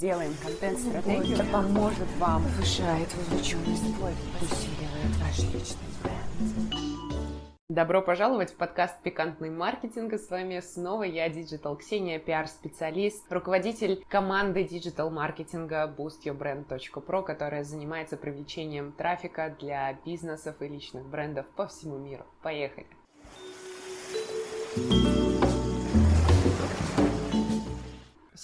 Делаем контент-стратегию. Это поможет вам повышает вовлеченность усиливает ваш личный бренд. Добро пожаловать в подкаст «Пикантный маркетинг». С вами снова я, digital Ксения, пиар-специалист, руководитель команды digital-маркетинга boostyourbrand.pro, которая занимается привлечением трафика для бизнесов и личных брендов по всему миру. Поехали!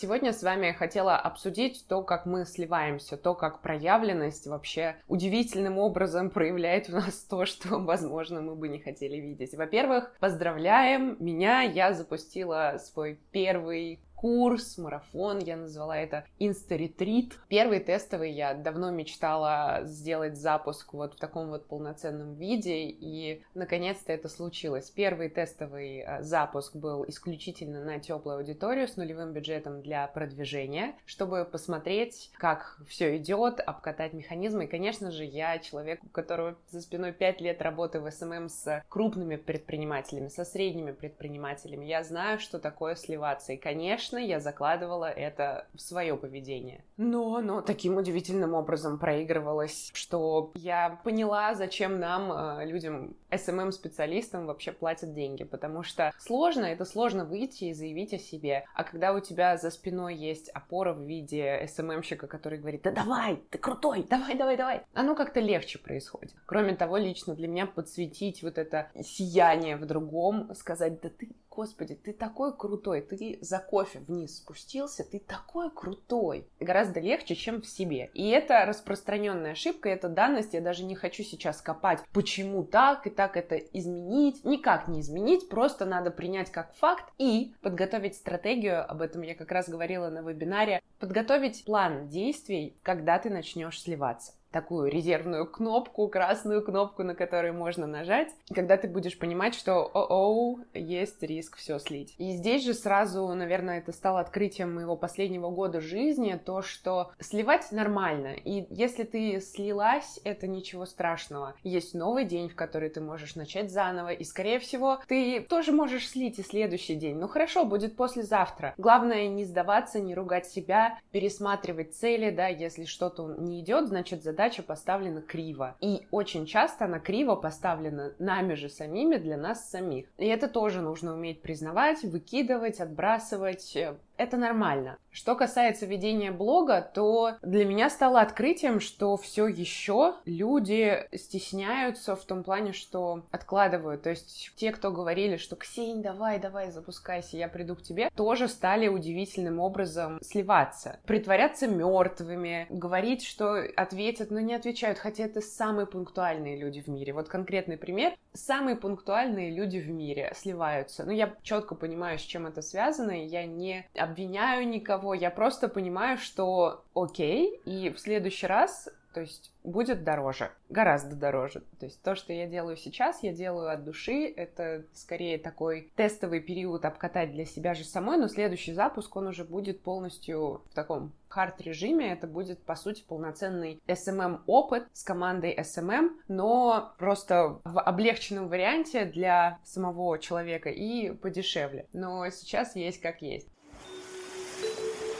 Сегодня с вами я хотела обсудить то, как мы сливаемся, то, как проявленность вообще удивительным образом проявляет в нас то, что, возможно, мы бы не хотели видеть. Во-первых, поздравляем меня, я запустила свой первый курс, марафон, я назвала это инста-ретрит. Первый тестовый я давно мечтала сделать запуск вот в таком вот полноценном виде, и наконец-то это случилось. Первый тестовый э, запуск был исключительно на теплую аудиторию с нулевым бюджетом для продвижения, чтобы посмотреть, как все идет, обкатать механизмы. И, конечно же, я человек, у которого за спиной 5 лет работы в SMM с крупными предпринимателями, со средними предпринимателями. Я знаю, что такое сливаться. И, конечно, конечно, я закладывала это в свое поведение. Но оно таким удивительным образом проигрывалось, что я поняла, зачем нам, э, людям, SMM-специалистам, вообще платят деньги. Потому что сложно, это сложно выйти и заявить о себе. А когда у тебя за спиной есть опора в виде SMM-щика, который говорит, да давай, ты крутой, давай, давай, давай, оно как-то легче происходит. Кроме того, лично для меня подсветить вот это сияние в другом, сказать, да ты господи, ты такой крутой, ты за кофе вниз спустился, ты такой крутой. Гораздо легче, чем в себе. И это распространенная ошибка, это данность, я даже не хочу сейчас копать, почему так и так это изменить. Никак не изменить, просто надо принять как факт и подготовить стратегию, об этом я как раз говорила на вебинаре, подготовить план действий, когда ты начнешь сливаться такую резервную кнопку, красную кнопку, на которую можно нажать, когда ты будешь понимать, что о-оу, есть риск все слить. И здесь же сразу, наверное, это стало открытием моего последнего года жизни, то, что сливать нормально. И если ты слилась, это ничего страшного. Есть новый день, в который ты можешь начать заново, и, скорее всего, ты тоже можешь слить и следующий день. Ну хорошо, будет послезавтра. Главное не сдаваться, не ругать себя, пересматривать цели, да, если что-то не идет, значит, задача задача поставлена криво. И очень часто она криво поставлена нами же самими для нас самих. И это тоже нужно уметь признавать, выкидывать, отбрасывать, э, это нормально. Что касается ведения блога, то для меня стало открытием, что все еще люди стесняются в том плане, что откладывают. То есть те, кто говорили, что Ксень, давай, давай, запускайся, я приду к тебе, тоже стали удивительным образом сливаться, притворяться мертвыми, говорить, что ответят, но не отвечают, хотя это самые пунктуальные люди в мире. Вот конкретный пример. Самые пунктуальные люди в мире сливаются. Ну, я четко понимаю, с чем это связано, и я не обвиняю никого, я просто понимаю, что окей, и в следующий раз то есть будет дороже, гораздо дороже. То есть то, что я делаю сейчас, я делаю от души. Это скорее такой тестовый период обкатать для себя же самой, но следующий запуск, он уже будет полностью в таком хард-режиме. Это будет, по сути, полноценный SMM-опыт с командой SMM, но просто в облегченном варианте для самого человека и подешевле. Но сейчас есть как есть.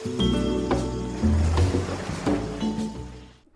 Ко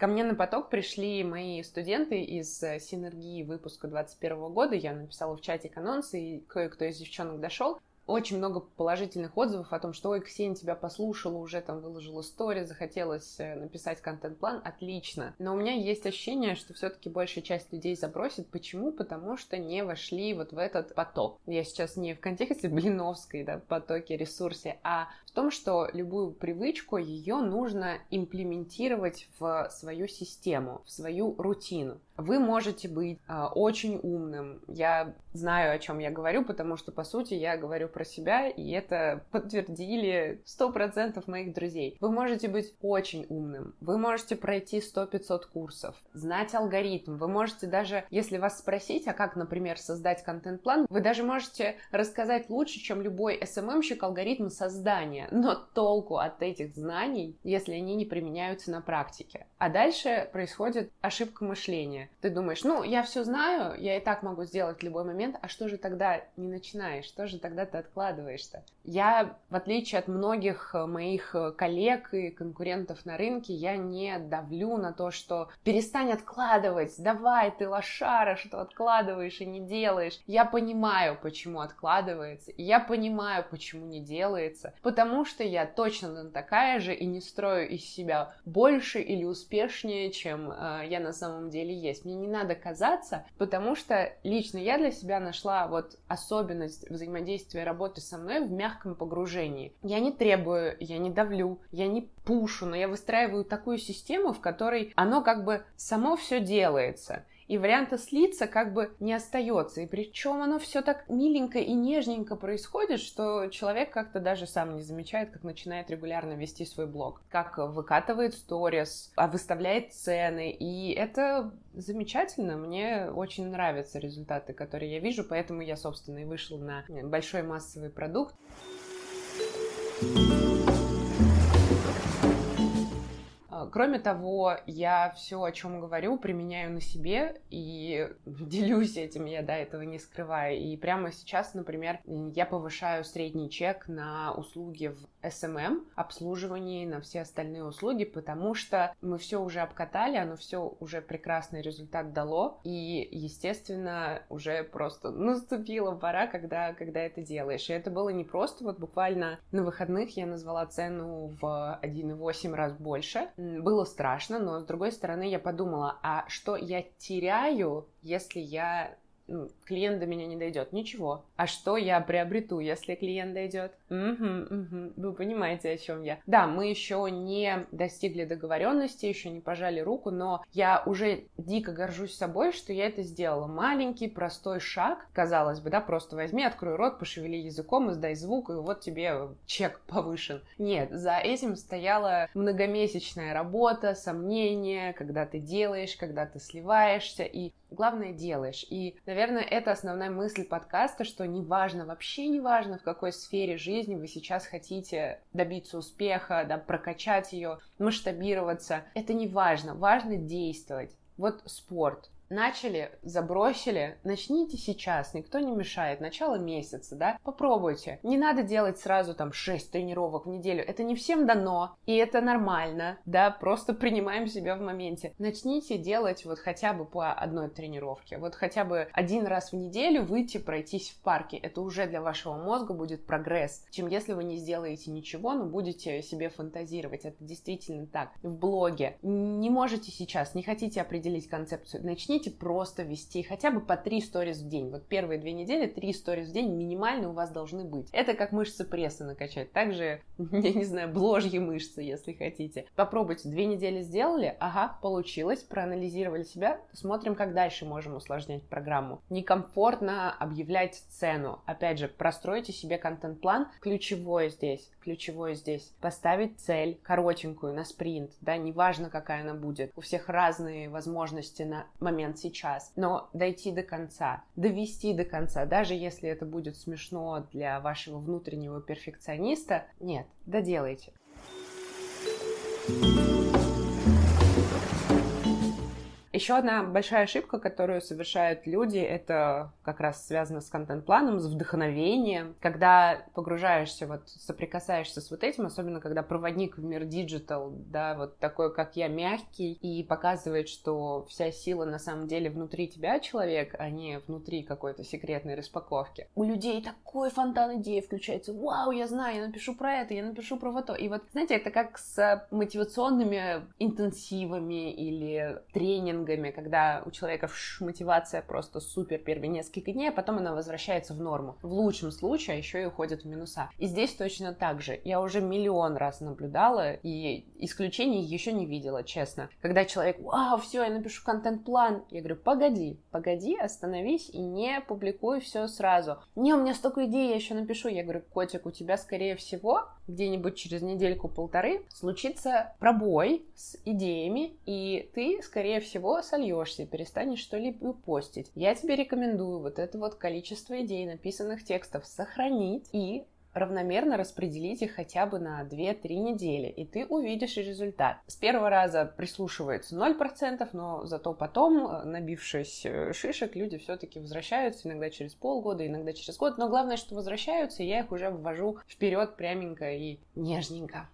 мне на поток пришли мои студенты из э, синергии выпуска 2021 года. Я написала в чате анонс, и кое-кто из девчонок дошел очень много положительных отзывов о том, что ой, Ксения тебя послушала, уже там выложила стори, захотелось э, написать контент-план, отлично. Но у меня есть ощущение, что все-таки большая часть людей забросит. Почему? Потому что не вошли вот в этот поток. Я сейчас не в контексте блиновской, да, потоке, ресурсе, а том, что любую привычку, ее нужно имплементировать в свою систему, в свою рутину. Вы можете быть э, очень умным. Я знаю, о чем я говорю, потому что, по сути, я говорю про себя, и это подтвердили 100% моих друзей. Вы можете быть очень умным. Вы можете пройти 100-500 курсов, знать алгоритм. Вы можете даже, если вас спросить, а как, например, создать контент-план, вы даже можете рассказать лучше, чем любой SMM-щик алгоритм создания знания, но толку от этих знаний, если они не применяются на практике. А дальше происходит ошибка мышления. Ты думаешь, ну, я все знаю, я и так могу сделать в любой момент, а что же тогда не начинаешь, что же тогда ты откладываешь-то? Я, в отличие от многих моих коллег и конкурентов на рынке, я не давлю на то, что перестань откладывать, давай, ты лошара, что откладываешь и не делаешь. Я понимаю, почему откладывается, я понимаю, почему не делается, потому что я точно такая же и не строю из себя больше или успешнее, чем э, я на самом деле есть. Мне не надо казаться, потому что лично я для себя нашла вот особенность взаимодействия работы со мной в мягком погружении. Я не требую, я не давлю, я не пушу, но я выстраиваю такую систему, в которой оно как бы само все делается и варианта слиться как бы не остается. И причем оно все так миленько и нежненько происходит, что человек как-то даже сам не замечает, как начинает регулярно вести свой блог, как выкатывает сторис, а выставляет цены. И это замечательно. Мне очень нравятся результаты, которые я вижу, поэтому я, собственно, и вышла на большой массовый продукт. Кроме того, я все, о чем говорю, применяю на себе и делюсь этим, я до этого не скрываю. И прямо сейчас, например, я повышаю средний чек на услуги в SMM, обслуживании, на все остальные услуги, потому что мы все уже обкатали, оно все уже прекрасный результат дало, и, естественно, уже просто наступила пора, когда, когда это делаешь. И это было не просто, вот буквально на выходных я назвала цену в 1,8 раз больше, было страшно, но с другой стороны я подумала, а что я теряю, если я клиент до меня не дойдет. Ничего. А что я приобрету, если клиент дойдет? Угу, угу. Вы понимаете, о чем я. Да, мы еще не достигли договоренности, еще не пожали руку, но я уже дико горжусь собой, что я это сделала. Маленький, простой шаг, казалось бы, да, просто возьми, открой рот, пошевели языком, издай звук, и вот тебе чек повышен. Нет, за этим стояла многомесячная работа, сомнения, когда ты делаешь, когда ты сливаешься, и главное делаешь. И, наверное, это основная мысль подкаста, что неважно, вообще неважно, в какой сфере жизни вы сейчас хотите добиться успеха, да, прокачать ее, масштабироваться. Это не важно, важно действовать. Вот спорт начали, забросили, начните сейчас, никто не мешает, начало месяца, да, попробуйте. Не надо делать сразу там 6 тренировок в неделю, это не всем дано, и это нормально, да, просто принимаем себя в моменте. Начните делать вот хотя бы по одной тренировке, вот хотя бы один раз в неделю выйти пройтись в парке, это уже для вашего мозга будет прогресс, чем если вы не сделаете ничего, но будете себе фантазировать, это действительно так. В блоге. Не можете сейчас, не хотите определить концепцию, начните начните просто вести хотя бы по 3 сторис в день. Вот первые две недели 3 сторис в день минимально у вас должны быть. Это как мышцы пресса накачать. Также, я не знаю, бложьи мышцы, если хотите. Попробуйте. Две недели сделали, ага, получилось, проанализировали себя, смотрим, как дальше можем усложнять программу. Некомфортно объявлять цену. Опять же, простройте себе контент-план. Ключевое здесь, ключевое здесь. Поставить цель коротенькую на спринт, да, неважно, какая она будет. У всех разные возможности на момент момент сейчас, но дойти до конца, довести до конца, даже если это будет смешно для вашего внутреннего перфекциониста, нет, доделайте. thank еще одна большая ошибка, которую совершают люди, это как раз связано с контент-планом, с вдохновением. Когда погружаешься, вот соприкасаешься с вот этим, особенно когда проводник в мир digital, да, вот такой, как я, мягкий, и показывает, что вся сила на самом деле внутри тебя человек, а не внутри какой-то секретной распаковки. У людей такой фонтан идей включается. Вау, я знаю, я напишу про это, я напишу про вот то. И вот, знаете, это как с мотивационными интенсивами или тренингами, тренингами, когда у человека мотивация просто супер первые несколько дней, а потом она возвращается в норму. В лучшем случае еще и уходит в минуса. И здесь точно так же. Я уже миллион раз наблюдала и исключений еще не видела, честно. Когда человек, вау, все, я напишу контент-план. Я говорю, погоди, погоди, остановись и не публикуй все сразу. Не, у меня столько идей, я еще напишу. Я говорю, котик, у тебя, скорее всего, где-нибудь через недельку-полторы случится пробой с идеями, и ты, скорее всего, сольешься, перестанешь что-либо постить. Я тебе рекомендую вот это вот количество идей, написанных текстов сохранить и равномерно распределить их хотя бы на 2-3 недели, и ты увидишь результат. С первого раза прислушивается 0%, но зато потом, э, набившись э, шишек, люди все-таки возвращаются иногда через полгода, иногда через год, но главное, что возвращаются, и я их уже ввожу вперед пряменько и нежненько.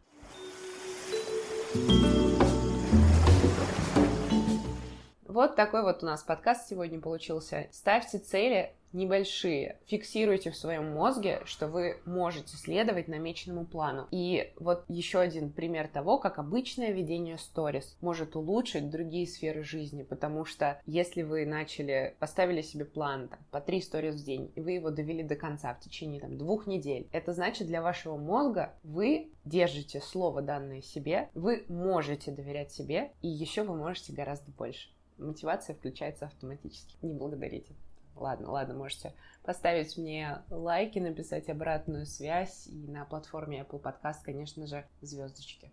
Вот такой вот у нас подкаст сегодня получился. Ставьте цели, небольшие. Фиксируйте в своем мозге, что вы можете следовать намеченному плану. И вот еще один пример того, как обычное ведение сторис может улучшить другие сферы жизни, потому что если вы начали, поставили себе план там, по три сторис в день, и вы его довели до конца в течение там, двух недель, это значит для вашего мозга вы держите слово данное себе, вы можете доверять себе, и еще вы можете гораздо больше. Мотивация включается автоматически. Не благодарите. Ладно, ладно, можете поставить мне лайки, написать обратную связь. И на платформе Apple Podcast, конечно же, звездочки.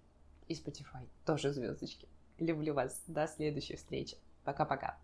И Spotify тоже звездочки. Люблю вас. До следующей встречи. Пока-пока.